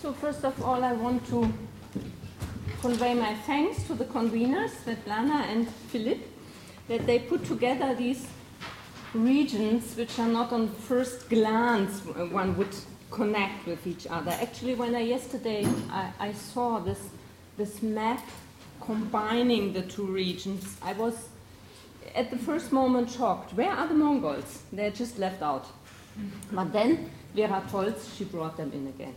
So first of all, I want to convey my thanks to the conveners, Svetlana and Philip, that they put together these regions which are not on first glance uh, one would connect with each other. Actually, when I yesterday I, I saw this this map combining the two regions, I was at the first moment shocked. Where are the Mongols? They're just left out. But then Vera Tolz, she brought them in again.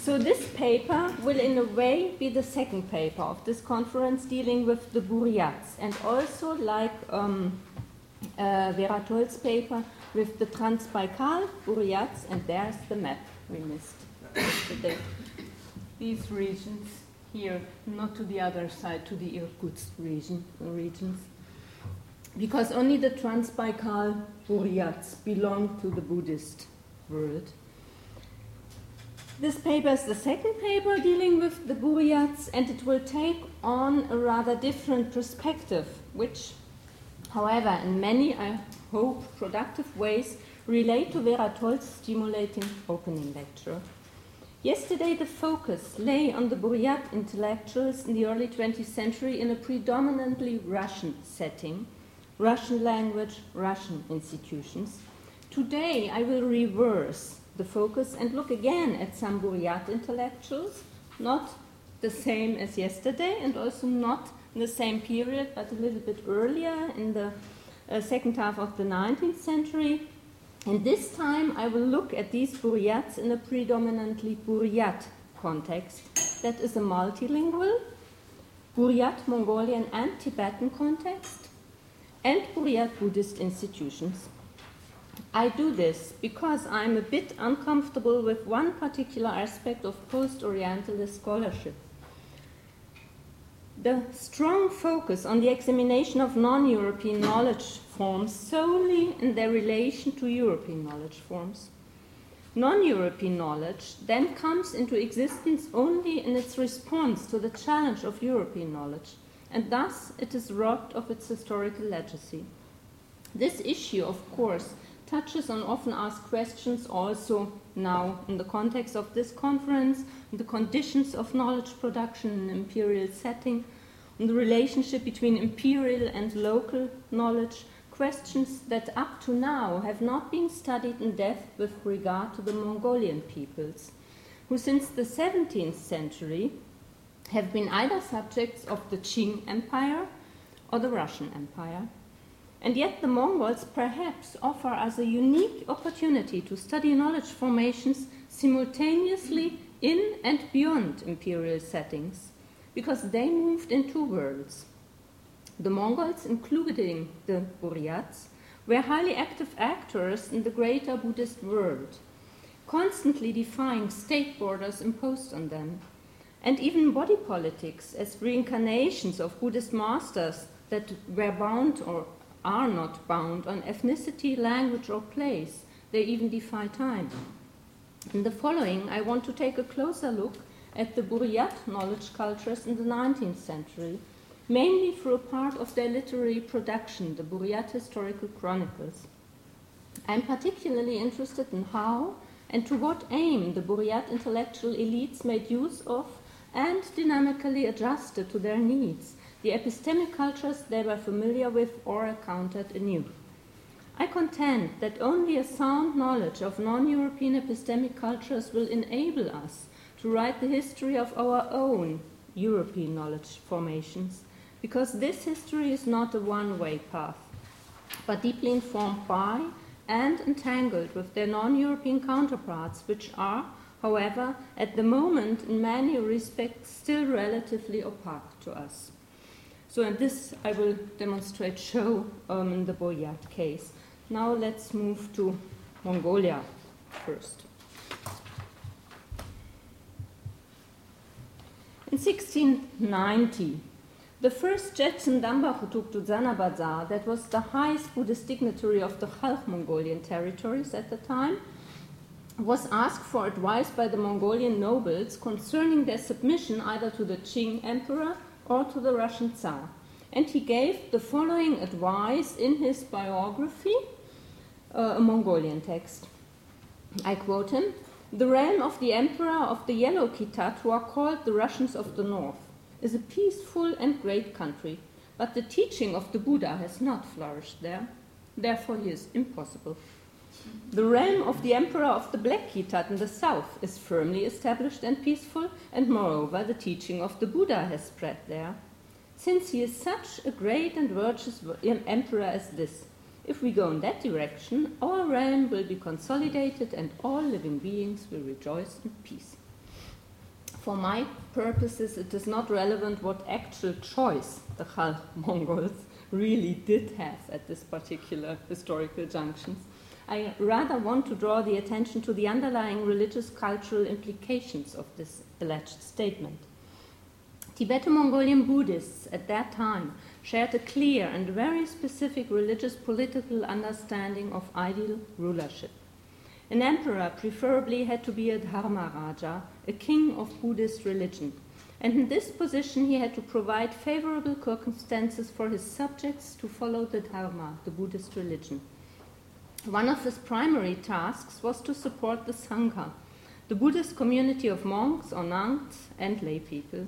So this paper will in a way be the second paper of this conference dealing with the Buryats and also like um, uh, Vera Tolz's paper with the Transbaikal Buryats and there's the map we missed today. These regions here, not to the other side, to the Irkutsk region, regions because only the Transbaikal Buryats belong to the Buddhist world. This paper is the second paper dealing with the Buryats, and it will take on a rather different perspective, which, however, in many, I hope, productive ways, relate to Vera Tolz's stimulating opening lecture. Yesterday, the focus lay on the Buryat intellectuals in the early 20th century in a predominantly Russian setting Russian language, Russian institutions. Today, I will reverse the focus and look again at some Buryat intellectuals, not the same as yesterday and also not in the same period, but a little bit earlier in the uh, second half of the 19th century. And this time I will look at these Buryats in a predominantly Buryat context. That is a multilingual, Buryat, Mongolian, and Tibetan context and Buryat Buddhist institutions. I do this because I'm a bit uncomfortable with one particular aspect of post Orientalist scholarship. The strong focus on the examination of non European knowledge forms solely in their relation to European knowledge forms. Non European knowledge then comes into existence only in its response to the challenge of European knowledge and thus it is robbed of its historical legacy. This issue, of course, touches on often asked questions also now in the context of this conference, the conditions of knowledge production in an imperial setting, and the relationship between imperial and local knowledge, questions that up to now have not been studied in depth with regard to the Mongolian peoples, who since the 17th century have been either subjects of the Qing Empire or the Russian Empire. And yet, the Mongols perhaps offer us a unique opportunity to study knowledge formations simultaneously in and beyond imperial settings, because they moved in two worlds. The Mongols, including the Buryats, were highly active actors in the greater Buddhist world, constantly defying state borders imposed on them and even body politics as reincarnations of Buddhist masters that were bound or are not bound on ethnicity, language, or place. They even defy time. In the following, I want to take a closer look at the Buryat knowledge cultures in the 19th century, mainly through a part of their literary production, the Buryat Historical Chronicles. I'm particularly interested in how and to what aim the Buryat intellectual elites made use of and dynamically adjusted to their needs, the epistemic cultures they were familiar with or encountered anew. I contend that only a sound knowledge of non European epistemic cultures will enable us to write the history of our own European knowledge formations, because this history is not a one way path, but deeply informed by and entangled with their non European counterparts, which are however, at the moment, in many respects, still relatively opaque to us. So, and this I will demonstrate, show um, in the Buryat case. Now let's move to Mongolia first. In 1690, the first Jetsun Damba Hutuktu Zanabazar, that was the highest Buddhist dignitary of the Khalkh Mongolian territories at the time, was asked for advice by the Mongolian nobles concerning their submission either to the Qing emperor or to the Russian Tsar. And he gave the following advice in his biography, uh, a Mongolian text. I quote him The realm of the emperor of the Yellow Khitat, who are called the Russians of the North, is a peaceful and great country, but the teaching of the Buddha has not flourished there. Therefore, he is impossible. The realm of the emperor of the Black Khitat in the south is firmly established and peaceful, and moreover, the teaching of the Buddha has spread there. Since he is such a great and virtuous emperor as this, if we go in that direction, our realm will be consolidated and all living beings will rejoice in peace. For my purposes, it is not relevant what actual choice the Khalkh Mongols really did have at this particular historical junctions. I rather want to draw the attention to the underlying religious cultural implications of this alleged statement. Tibeto Mongolian Buddhists at that time shared a clear and very specific religious political understanding of ideal rulership. An emperor preferably had to be a Dharma Raja, a king of Buddhist religion, and in this position he had to provide favorable circumstances for his subjects to follow the Dharma, the Buddhist religion. One of his primary tasks was to support the Sangha, the Buddhist community of monks or nuns and lay people.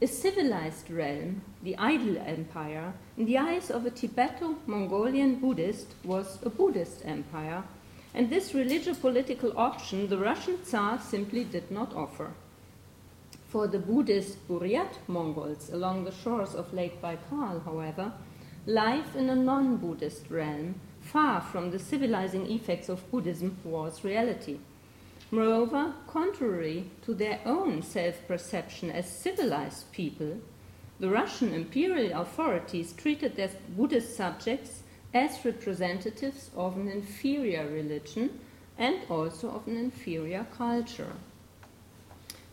A civilized realm, the Ideal Empire, in the eyes of a Tibeto Mongolian Buddhist, was a Buddhist empire, and this religious political option the Russian Tsar simply did not offer. For the Buddhist Buryat Mongols along the shores of Lake Baikal, however, life in a non Buddhist realm, far from the civilizing effects of Buddhism, was reality. Moreover, contrary to their own self perception as civilized people, the Russian imperial authorities treated their Buddhist subjects as representatives of an inferior religion and also of an inferior culture.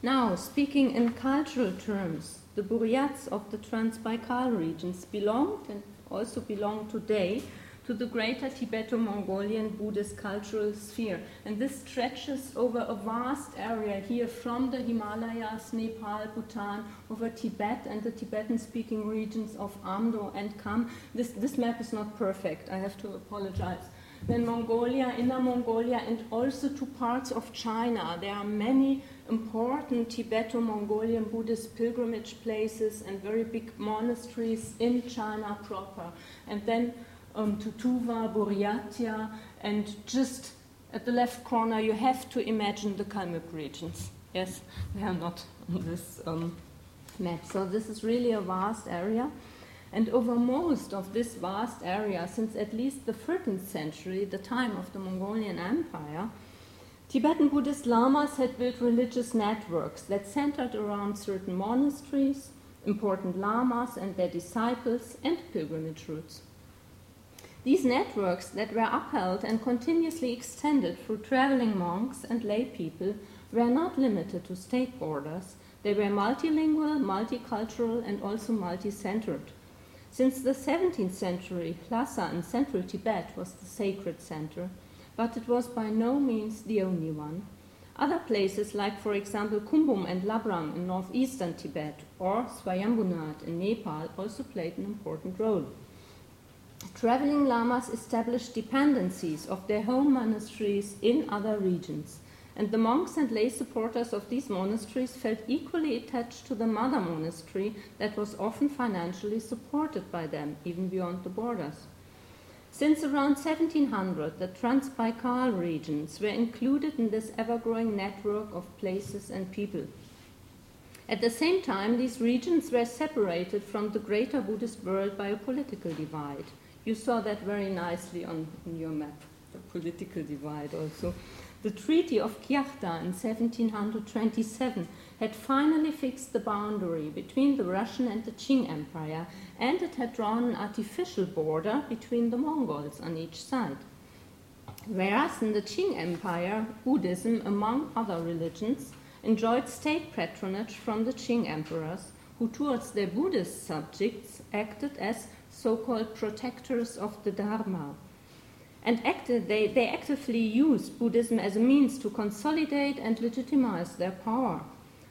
Now, speaking in cultural terms, the Buryats of the Transbaikal regions belonged and also belong today to the greater Tibeto Mongolian Buddhist cultural sphere. And this stretches over a vast area here from the Himalayas, Nepal, Bhutan, over Tibet and the Tibetan speaking regions of Amdo and Kham. This, this map is not perfect, I have to apologize. Then Mongolia, Inner Mongolia, and also to parts of China. There are many important Tibeto Mongolian Buddhist pilgrimage places and very big monasteries in China proper. And then um, to Tuva, Buryatia, and just at the left corner, you have to imagine the Kalmyk regions. Yes, they are not on this um, map. So this is really a vast area. And over most of this vast area, since at least the 13th century, the time of the Mongolian Empire, Tibetan Buddhist lamas had built religious networks that centered around certain monasteries, important lamas and their disciples, and pilgrimage routes. These networks that were upheld and continuously extended through traveling monks and lay people were not limited to state borders. They were multilingual, multicultural, and also multi centered. Since the 17th century, Lhasa in central Tibet was the sacred center, but it was by no means the only one. Other places, like for example Kumbum and Labrang in northeastern Tibet or Swayambhunath in Nepal, also played an important role traveling lamas established dependencies of their home monasteries in other regions, and the monks and lay supporters of these monasteries felt equally attached to the mother monastery that was often financially supported by them, even beyond the borders. Since around 1700, the Transbaikal regions were included in this ever growing network of places and people. At the same time, these regions were separated from the greater Buddhist world by a political divide. You saw that very nicely on, your map, the political divide also. The Treaty of Kyakhta in 1727 had finally fixed the boundary between the Russian and the Qing Empire, and it had drawn an artificial border between the Mongols on each side. Whereas in the Qing Empire, Buddhism, among other religions, enjoyed state patronage from the Qing emperors, who towards their Buddhist subjects acted as so called protectors of the Dharma. And acted, they, they actively used Buddhism as a means to consolidate and legitimize their power.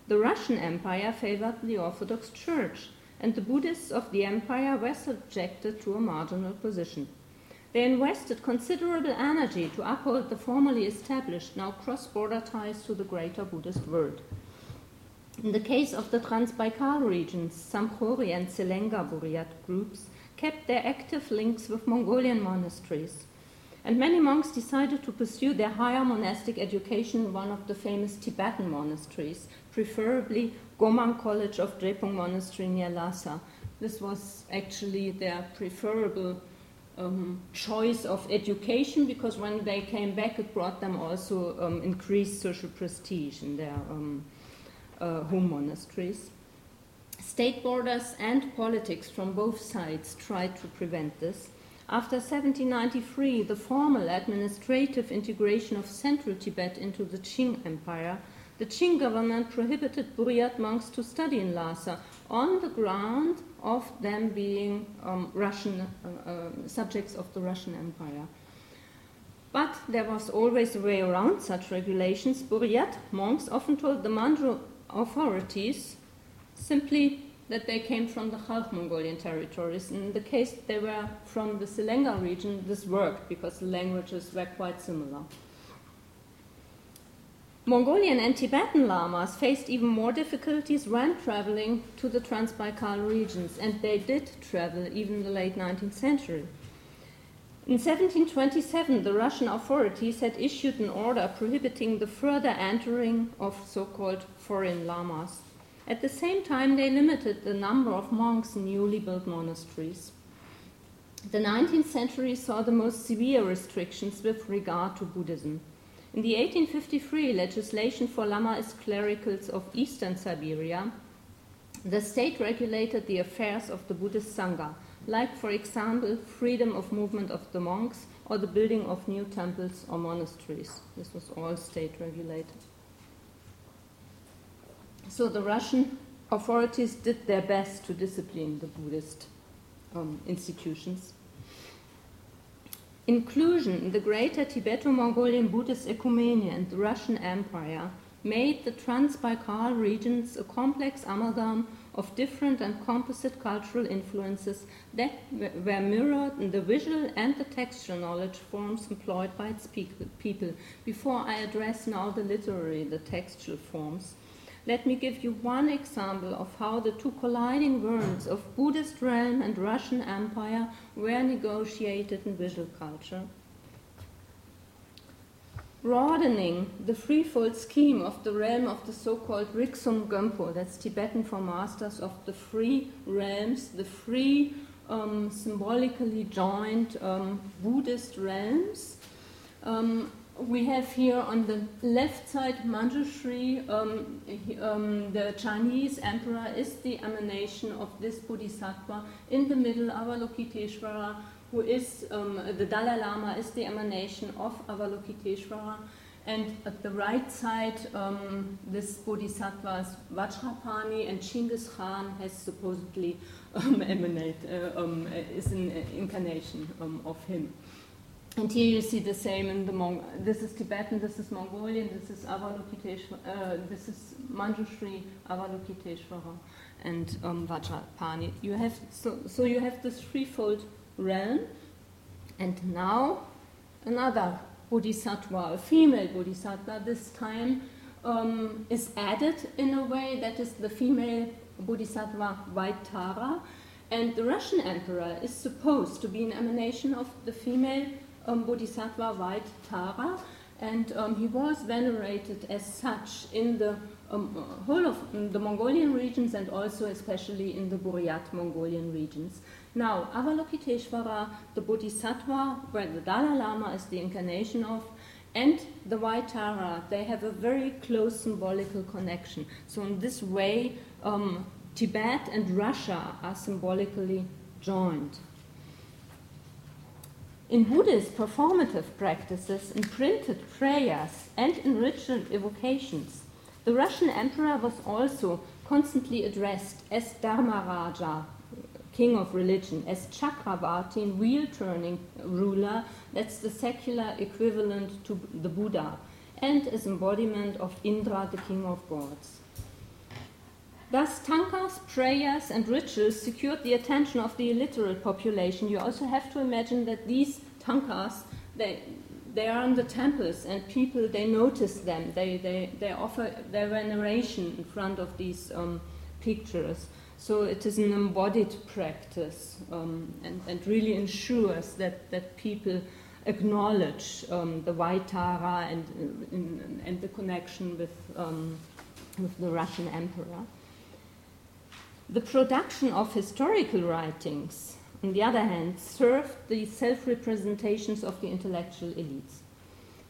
The Russian Empire favored the Orthodox Church, and the Buddhists of the empire were subjected to a marginal position. They invested considerable energy to uphold the formally established, now cross border ties to the greater Buddhist world. In the case of the Transbaikal regions, Samkhori and Selenga Buryat groups kept their active links with Mongolian monasteries. And many monks decided to pursue their higher monastic education in one of the famous Tibetan monasteries, preferably Gomang College of Drepung Monastery near Lhasa. This was actually their preferable um, choice of education because when they came back, it brought them also um, increased social prestige in their um, home monasteries. State borders and politics from both sides tried to prevent this. After 1793, the formal administrative integration of central Tibet into the Qing Empire, the Qing government prohibited Buryat monks to study in Lhasa on the ground of them being um, Russian uh, uh, subjects of the Russian Empire. But there was always a way around such regulations. Buryat monks often told the Manchu authorities simply that they came from the Khalkh Mongolian territories. In the case they were from the Selenga region, this worked because the languages were quite similar. Mongolian and Tibetan lamas faced even more difficulties when traveling to the Transbaikal regions, and they did travel even in the late 19th century. In 1727, the Russian authorities had issued an order prohibiting the further entering of so called foreign lamas. At the same time, they limited the number of monks in newly built monasteries. The 19th century saw the most severe restrictions with regard to Buddhism. In the 1853 legislation for Lamaist clericals of eastern Siberia, the state regulated the affairs of the Buddhist Sangha, like, for example, freedom of movement of the monks or the building of new temples or monasteries. This was all state regulated. So the Russian authorities did their best to discipline the Buddhist um, institutions. Inclusion in the greater Tibeto Mongolian Buddhist ecumenia and the Russian Empire made the Transbaikal regions a complex amalgam of different and composite cultural influences that were mirrored in the visual and the textual knowledge forms employed by its people. Before I address now the literary, the textual forms, let me give you one example of how the two colliding worlds of Buddhist realm and Russian Empire were negotiated in visual culture. Broadening the threefold scheme of the realm of the so called Riksum Gönpo, that's Tibetan for masters of the three realms, the three um, symbolically joined um, Buddhist realms. Um, we have here on the left side Manjushri, um, um, the Chinese emperor is the emanation of this bodhisattva. In the middle, Avalokiteshvara, who is um, the Dalai Lama, is the emanation of Avalokiteshvara. And at the right side, um, this bodhisattva is Vajrapani, and Chinggis Khan has supposedly um, emanate, uh, um, is an incarnation of him. And here you see the same in the Mong. This is Tibetan, this is Mongolian, this is Avalokiteshvara, uh, this is Manjushri, Avalokiteshvara, and um, Vajrapani. You have so, so you have this threefold realm, and now another bodhisattva, a female bodhisattva, this time um, is added in a way that is the female bodhisattva White Tara, and the Russian emperor is supposed to be an emanation of the female um, Bodhisattva White Tara, and um, he was venerated as such in the um, whole of the Mongolian regions and also especially in the Buryat Mongolian regions. Now, Avalokiteshvara, the Bodhisattva, where the Dalai Lama is the incarnation of, and the White Tara, they have a very close symbolical connection. So, in this way, um, Tibet and Russia are symbolically joined. In Buddhist performative practices, in printed prayers, and in ritual evocations, the Russian emperor was also constantly addressed as Dharmaraja, king of religion, as Chakravarti, wheel turning ruler, that's the secular equivalent to the Buddha, and as embodiment of Indra, the king of gods. Thus, tankas, prayers, and rituals secured the attention of the illiterate population. You also have to imagine that these tankas, they, they are in the temples and people, they notice them. They, they, they offer their veneration in front of these um, pictures. So it is an embodied practice um, and, and really ensures that, that people acknowledge um, the White Tara and, uh, and the connection with, um, with the Russian emperor. The production of historical writings, on the other hand, served the self representations of the intellectual elites.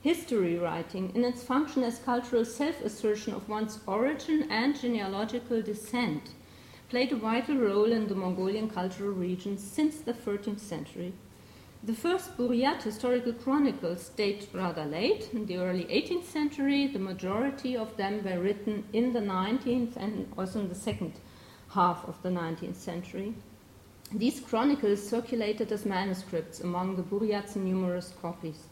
History writing, in its function as cultural self assertion of one's origin and genealogical descent, played a vital role in the Mongolian cultural region since the 13th century. The first Buryat historical chronicles date rather late, in the early 18th century. The majority of them were written in the 19th and also in the second half of the 19th century. These chronicles circulated as manuscripts among the Buryats in numerous copies.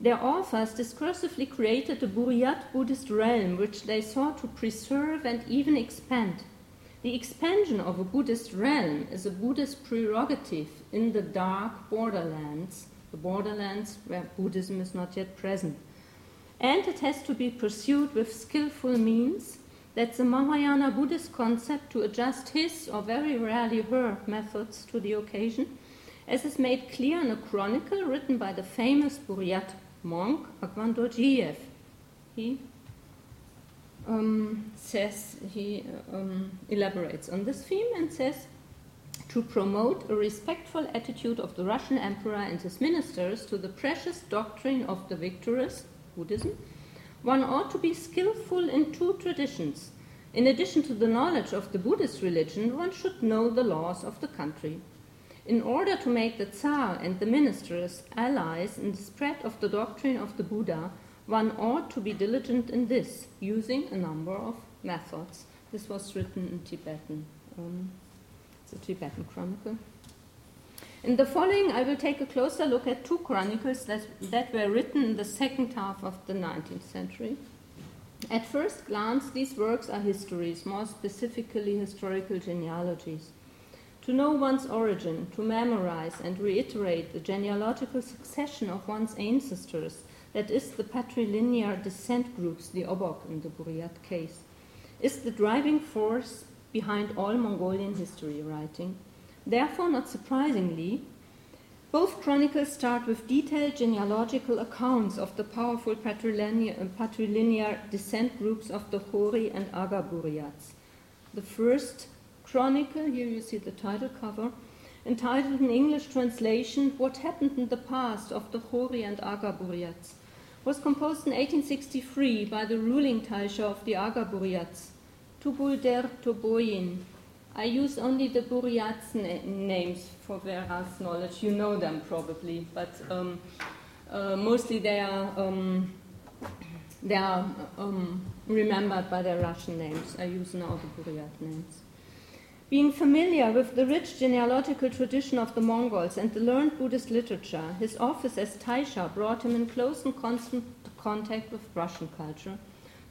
Their authors discursively created a Buryat Buddhist realm which they sought to preserve and even expand. The expansion of a Buddhist realm is a Buddhist prerogative in the dark borderlands, the borderlands where Buddhism is not yet present. And it has to be pursued with skillful means. That's the Mahayana Buddhist concept to adjust his, or very rarely her, methods to the occasion, as is made clear in a chronicle written by the famous Buryat monk Agvan Dorjiev. He um, says, he um, elaborates on this theme and says, to promote a respectful attitude of the Russian emperor and his ministers to the precious doctrine of the victorious Buddhism, one ought to be skillful in two traditions. In addition to the knowledge of the Buddhist religion, one should know the laws of the country. In order to make the Tsar and the ministers allies in the spread of the doctrine of the Buddha, one ought to be diligent in this, using a number of methods. This was written in Tibetan. Um, a Tibetan chronicle. In the following, I will take a closer look at two chronicles that, that were written in the second half of the 19th century. At first glance, these works are histories, more specifically historical genealogies. To know one's origin, to memorize and reiterate the genealogical succession of one's ancestors, that is the patrilinear descent groups, the Obok in the Buryat case, is the driving force behind all Mongolian history writing. Therefore, not surprisingly, both chronicles start with detailed genealogical accounts of the powerful patrilinear, uh, patrilinear descent groups of the Hori and Aga Buryats. The first chronicle, here you see the title cover, entitled in English translation, What Happened in the Past of the Hori and Aga Buryats, was composed in 1863 by the ruling Taisha of the Aga Buryats, Tubulder Toboyin. I use only the Buryats na- names for Vera's knowledge. You know them probably, but um, uh, mostly they are, um, they are um, remembered by their Russian names. I use now the Buryat names. Being familiar with the rich genealogical tradition of the Mongols and the learned Buddhist literature, his office as Taisha brought him in close and constant contact with Russian culture.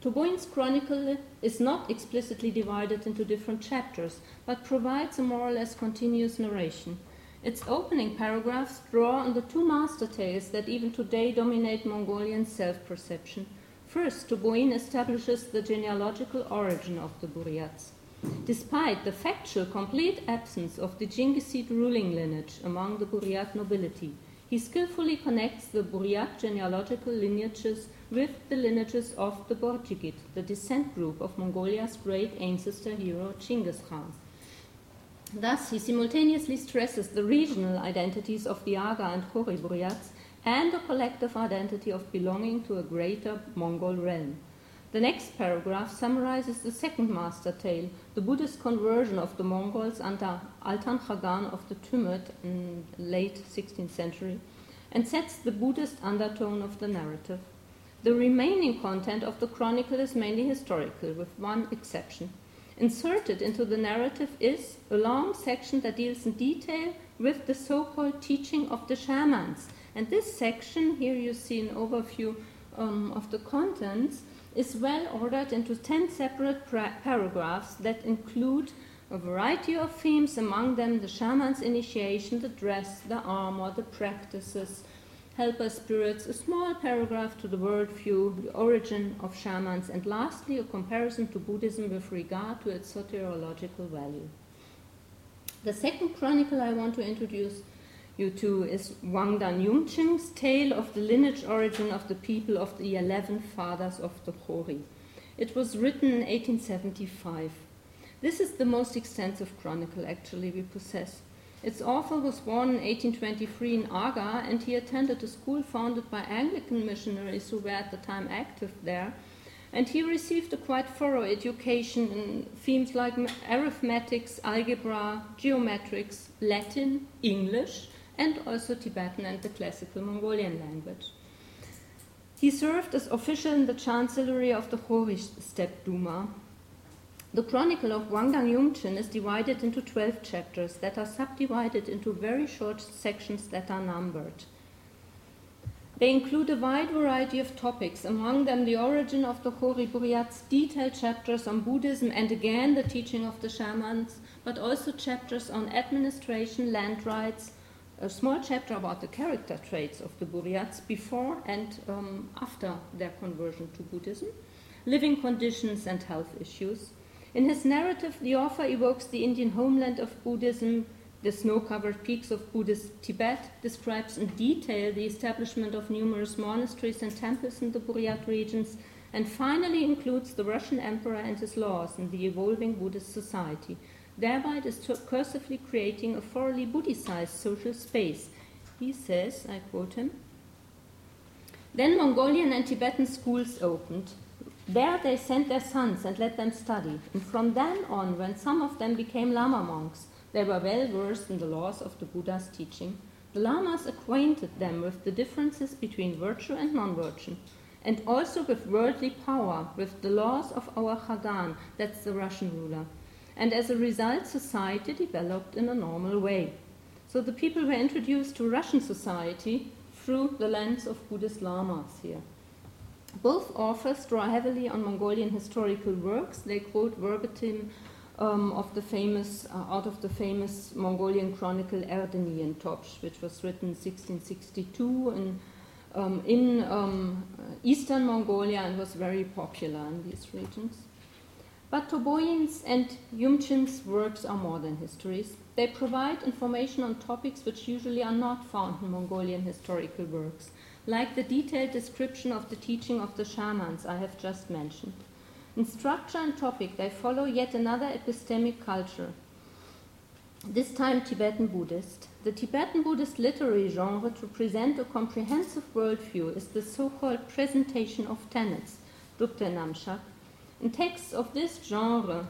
Toboyin's chronicle is not explicitly divided into different chapters, but provides a more or less continuous narration. Its opening paragraphs draw on the two master tales that even today dominate Mongolian self perception. First, Toboyin establishes the genealogical origin of the Buryats. Despite the factual complete absence of the Chinggisid ruling lineage among the Buryat nobility, he skillfully connects the Buryat genealogical lineages with the lineages of the Borjigid, the descent group of Mongolia's great ancestor hero Chinggis Khan. Thus, he simultaneously stresses the regional identities of the Aga and Hori Buryats and the collective identity of belonging to a greater Mongol realm. The next paragraph summarizes the second master tale, the Buddhist conversion of the Mongols under Altan Khagan of the Tumut in late 16th century, and sets the Buddhist undertone of the narrative. The remaining content of the chronicle is mainly historical, with one exception. Inserted into the narrative is a long section that deals in detail with the so called teaching of the shamans. And this section, here you see an overview um, of the contents, is well ordered into 10 separate pra- paragraphs that include A variety of themes, among them the shaman's initiation, the dress, the armor, the practices, helper spirits, a small paragraph to the worldview, the origin of shamans, and lastly, a comparison to Buddhism with regard to its soteriological value. The second chronicle I want to introduce you to is Wang Dan Yumching's tale of the lineage origin of the people of the eleven fathers of the Hori. It was written in 1875. This is the most extensive chronicle actually we possess. Its author was born in 1823 in Aga, and he attended a school founded by Anglican missionaries who were at the time active there. And he received a quite thorough education in themes like arithmetics, algebra, geometrics, Latin, English, and also Tibetan and the classical Mongolian language. He served as official in the chancellery of the Hori Steppe Duma, the Chronicle of Wangdang Yumchen is divided into 12 chapters that are subdivided into very short sections that are numbered. They include a wide variety of topics, among them the origin of the Hori Buryats, detailed chapters on Buddhism and again the teaching of the shamans, but also chapters on administration, land rights, a small chapter about the character traits of the Buryats before and um, after their conversion to Buddhism, living conditions and health issues in his narrative, the author evokes the Indian homeland of Buddhism, the snow covered peaks of Buddhist Tibet, describes in detail the establishment of numerous monasteries and temples in the Buryat regions, and finally includes the Russian emperor and his laws in the evolving Buddhist society, thereby discursively creating a thoroughly Buddhicized social space. He says, I quote him, then Mongolian and Tibetan schools opened, there they sent their sons and let them study, and from then on, when some of them became Lama monks, they were well versed in the laws of the Buddha's teaching. The Lamas acquainted them with the differences between virtue and non virtue, and also with worldly power, with the laws of our Khagan, that's the Russian ruler. And as a result, society developed in a normal way. So the people were introduced to Russian society through the lens of Buddhist Lamas here. Both authors draw heavily on Mongolian historical works. They quote verbatim um, of the famous, uh, out of the famous Mongolian chronicle Erdeni-yin Tobchi, which was written in 1662 in, um, in um, eastern Mongolia and was very popular in these regions. But Toboyin's and Yumchin's works are more than histories. They provide information on topics which usually are not found in Mongolian historical works like the detailed description of the teaching of the shamans I have just mentioned. In structure and topic, they follow yet another epistemic culture, this time Tibetan Buddhist. The Tibetan Buddhist literary genre to present a comprehensive worldview is the so called presentation of tenets, Drupta Namshak. In texts of this genre,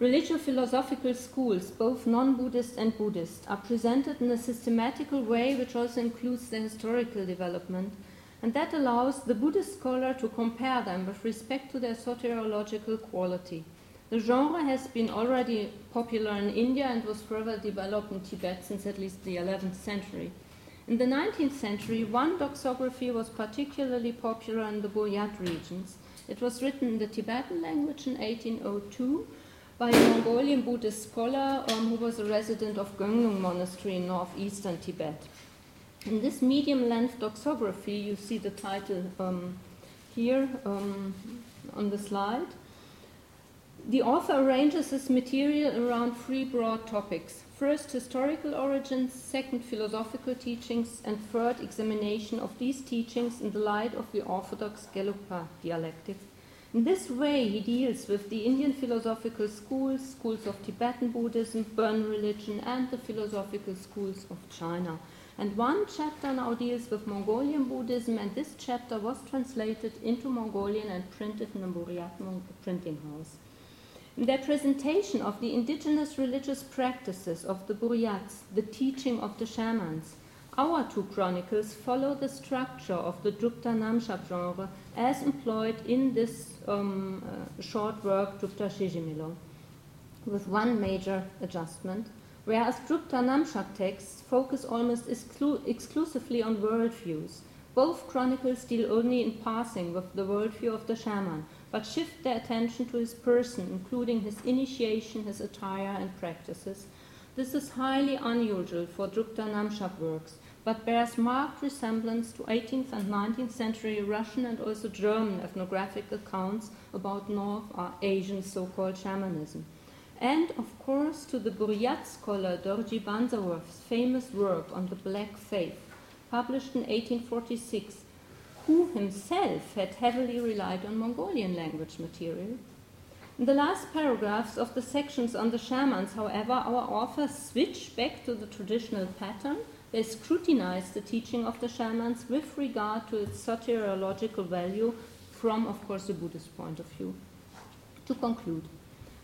Religio-philosophical schools, both non-Buddhist and Buddhist, are presented in a systematical way which also includes their historical development, and that allows the Buddhist scholar to compare them with respect to their soteriological quality. The genre has been already popular in India and was further developed in Tibet since at least the 11th century. In the 19th century, one doxography was particularly popular in the Buryat regions. It was written in the Tibetan language in 1802 by a Mongolian Buddhist scholar um, who was a resident of Gönlung Monastery in northeastern Tibet. In this medium length doxography, you see the title um, here um, on the slide. The author arranges his material around three broad topics first, historical origins, second, philosophical teachings, and third, examination of these teachings in the light of the orthodox Gelugpa dialectic. In this way, he deals with the Indian philosophical schools, schools of Tibetan Buddhism, Bon religion, and the philosophical schools of China. And one chapter now deals with Mongolian Buddhism, and this chapter was translated into Mongolian and printed in the Buryat printing house. In their presentation of the indigenous religious practices of the Buryats, the teaching of the shamans, our two chronicles follow the structure of the Drupta Namshak genre as employed in this um, uh, short work, Drupta Shishimilo, with one major adjustment. Whereas Drupta Namshak texts focus almost exclu- exclusively on worldviews, Both chronicles deal only in passing with the worldview of the shaman, but shift their attention to his person, including his initiation, his attire, and practices. This is highly unusual for Drupta Namshak works, but bears marked resemblance to 18th and 19th century Russian and also German ethnographic accounts about North Asian so called shamanism. And, of course, to the Buryat scholar Dorji Banzarov's famous work on the Black Faith, published in 1846, who himself had heavily relied on Mongolian language material. In the last paragraphs of the sections on the shamans, however, our authors switch back to the traditional pattern they scrutinize the teaching of the shamans with regard to its soteriological value from, of course, the Buddhist point of view. To conclude,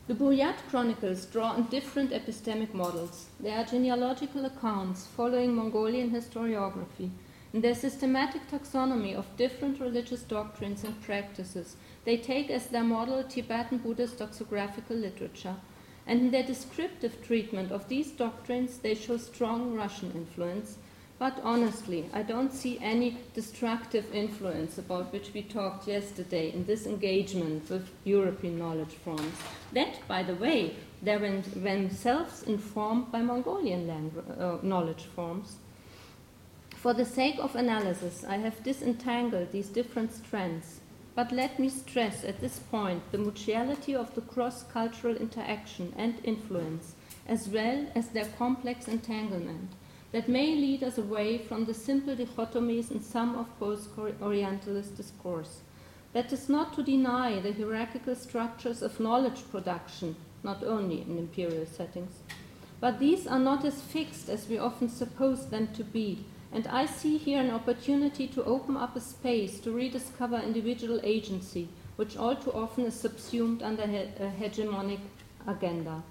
the Buryat chronicles draw on different epistemic models. They are genealogical accounts following Mongolian historiography. In their systematic taxonomy of different religious doctrines and practices, they take as their model Tibetan Buddhist doxographical literature and in their descriptive treatment of these doctrines, they show strong Russian influence. But honestly, I don't see any destructive influence about which we talked yesterday in this engagement with European knowledge forms. That, by the way, they were themselves informed by Mongolian language, uh, knowledge forms. For the sake of analysis, I have disentangled these different strands but let me stress at this point the mutuality of the cross cultural interaction and influence, as well as their complex entanglement, that may lead us away from the simple dichotomies in some of post Orientalist discourse. That is not to deny the hierarchical structures of knowledge production, not only in imperial settings. But these are not as fixed as we often suppose them to be and I see here an opportunity to open up a space to rediscover individual agency, which all too often is subsumed under a hegemonic agenda.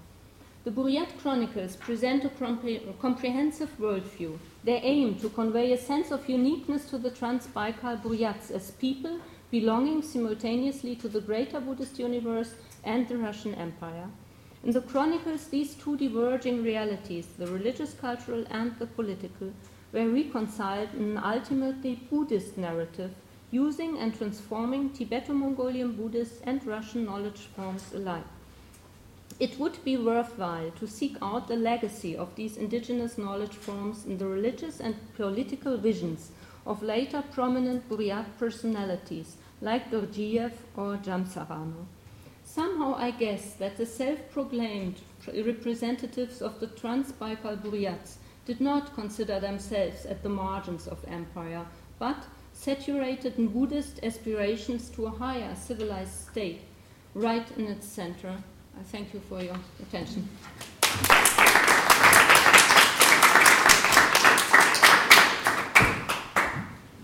The Buryat Chronicles present a compre- comprehensive worldview. They aim to convey a sense of uniqueness to the Trans-Baikal Buryats as people belonging simultaneously to the greater Buddhist universe and the Russian Empire. In the Chronicles, these two diverging realities, the religious, cultural, and the political, were reconciled in an ultimately Buddhist narrative, using and transforming Tibeto Mongolian Buddhist and Russian knowledge forms alike. It would be worthwhile to seek out the legacy of these indigenous knowledge forms in the religious and political visions of later prominent Buryat personalities like Dorjiev or Jamtsarano. Somehow I guess that the self proclaimed representatives of the Trans Baikal Buryats did not consider themselves at the margins of empire, but saturated in Buddhist aspirations to a higher civilized state, right in its center. I thank you for your attention.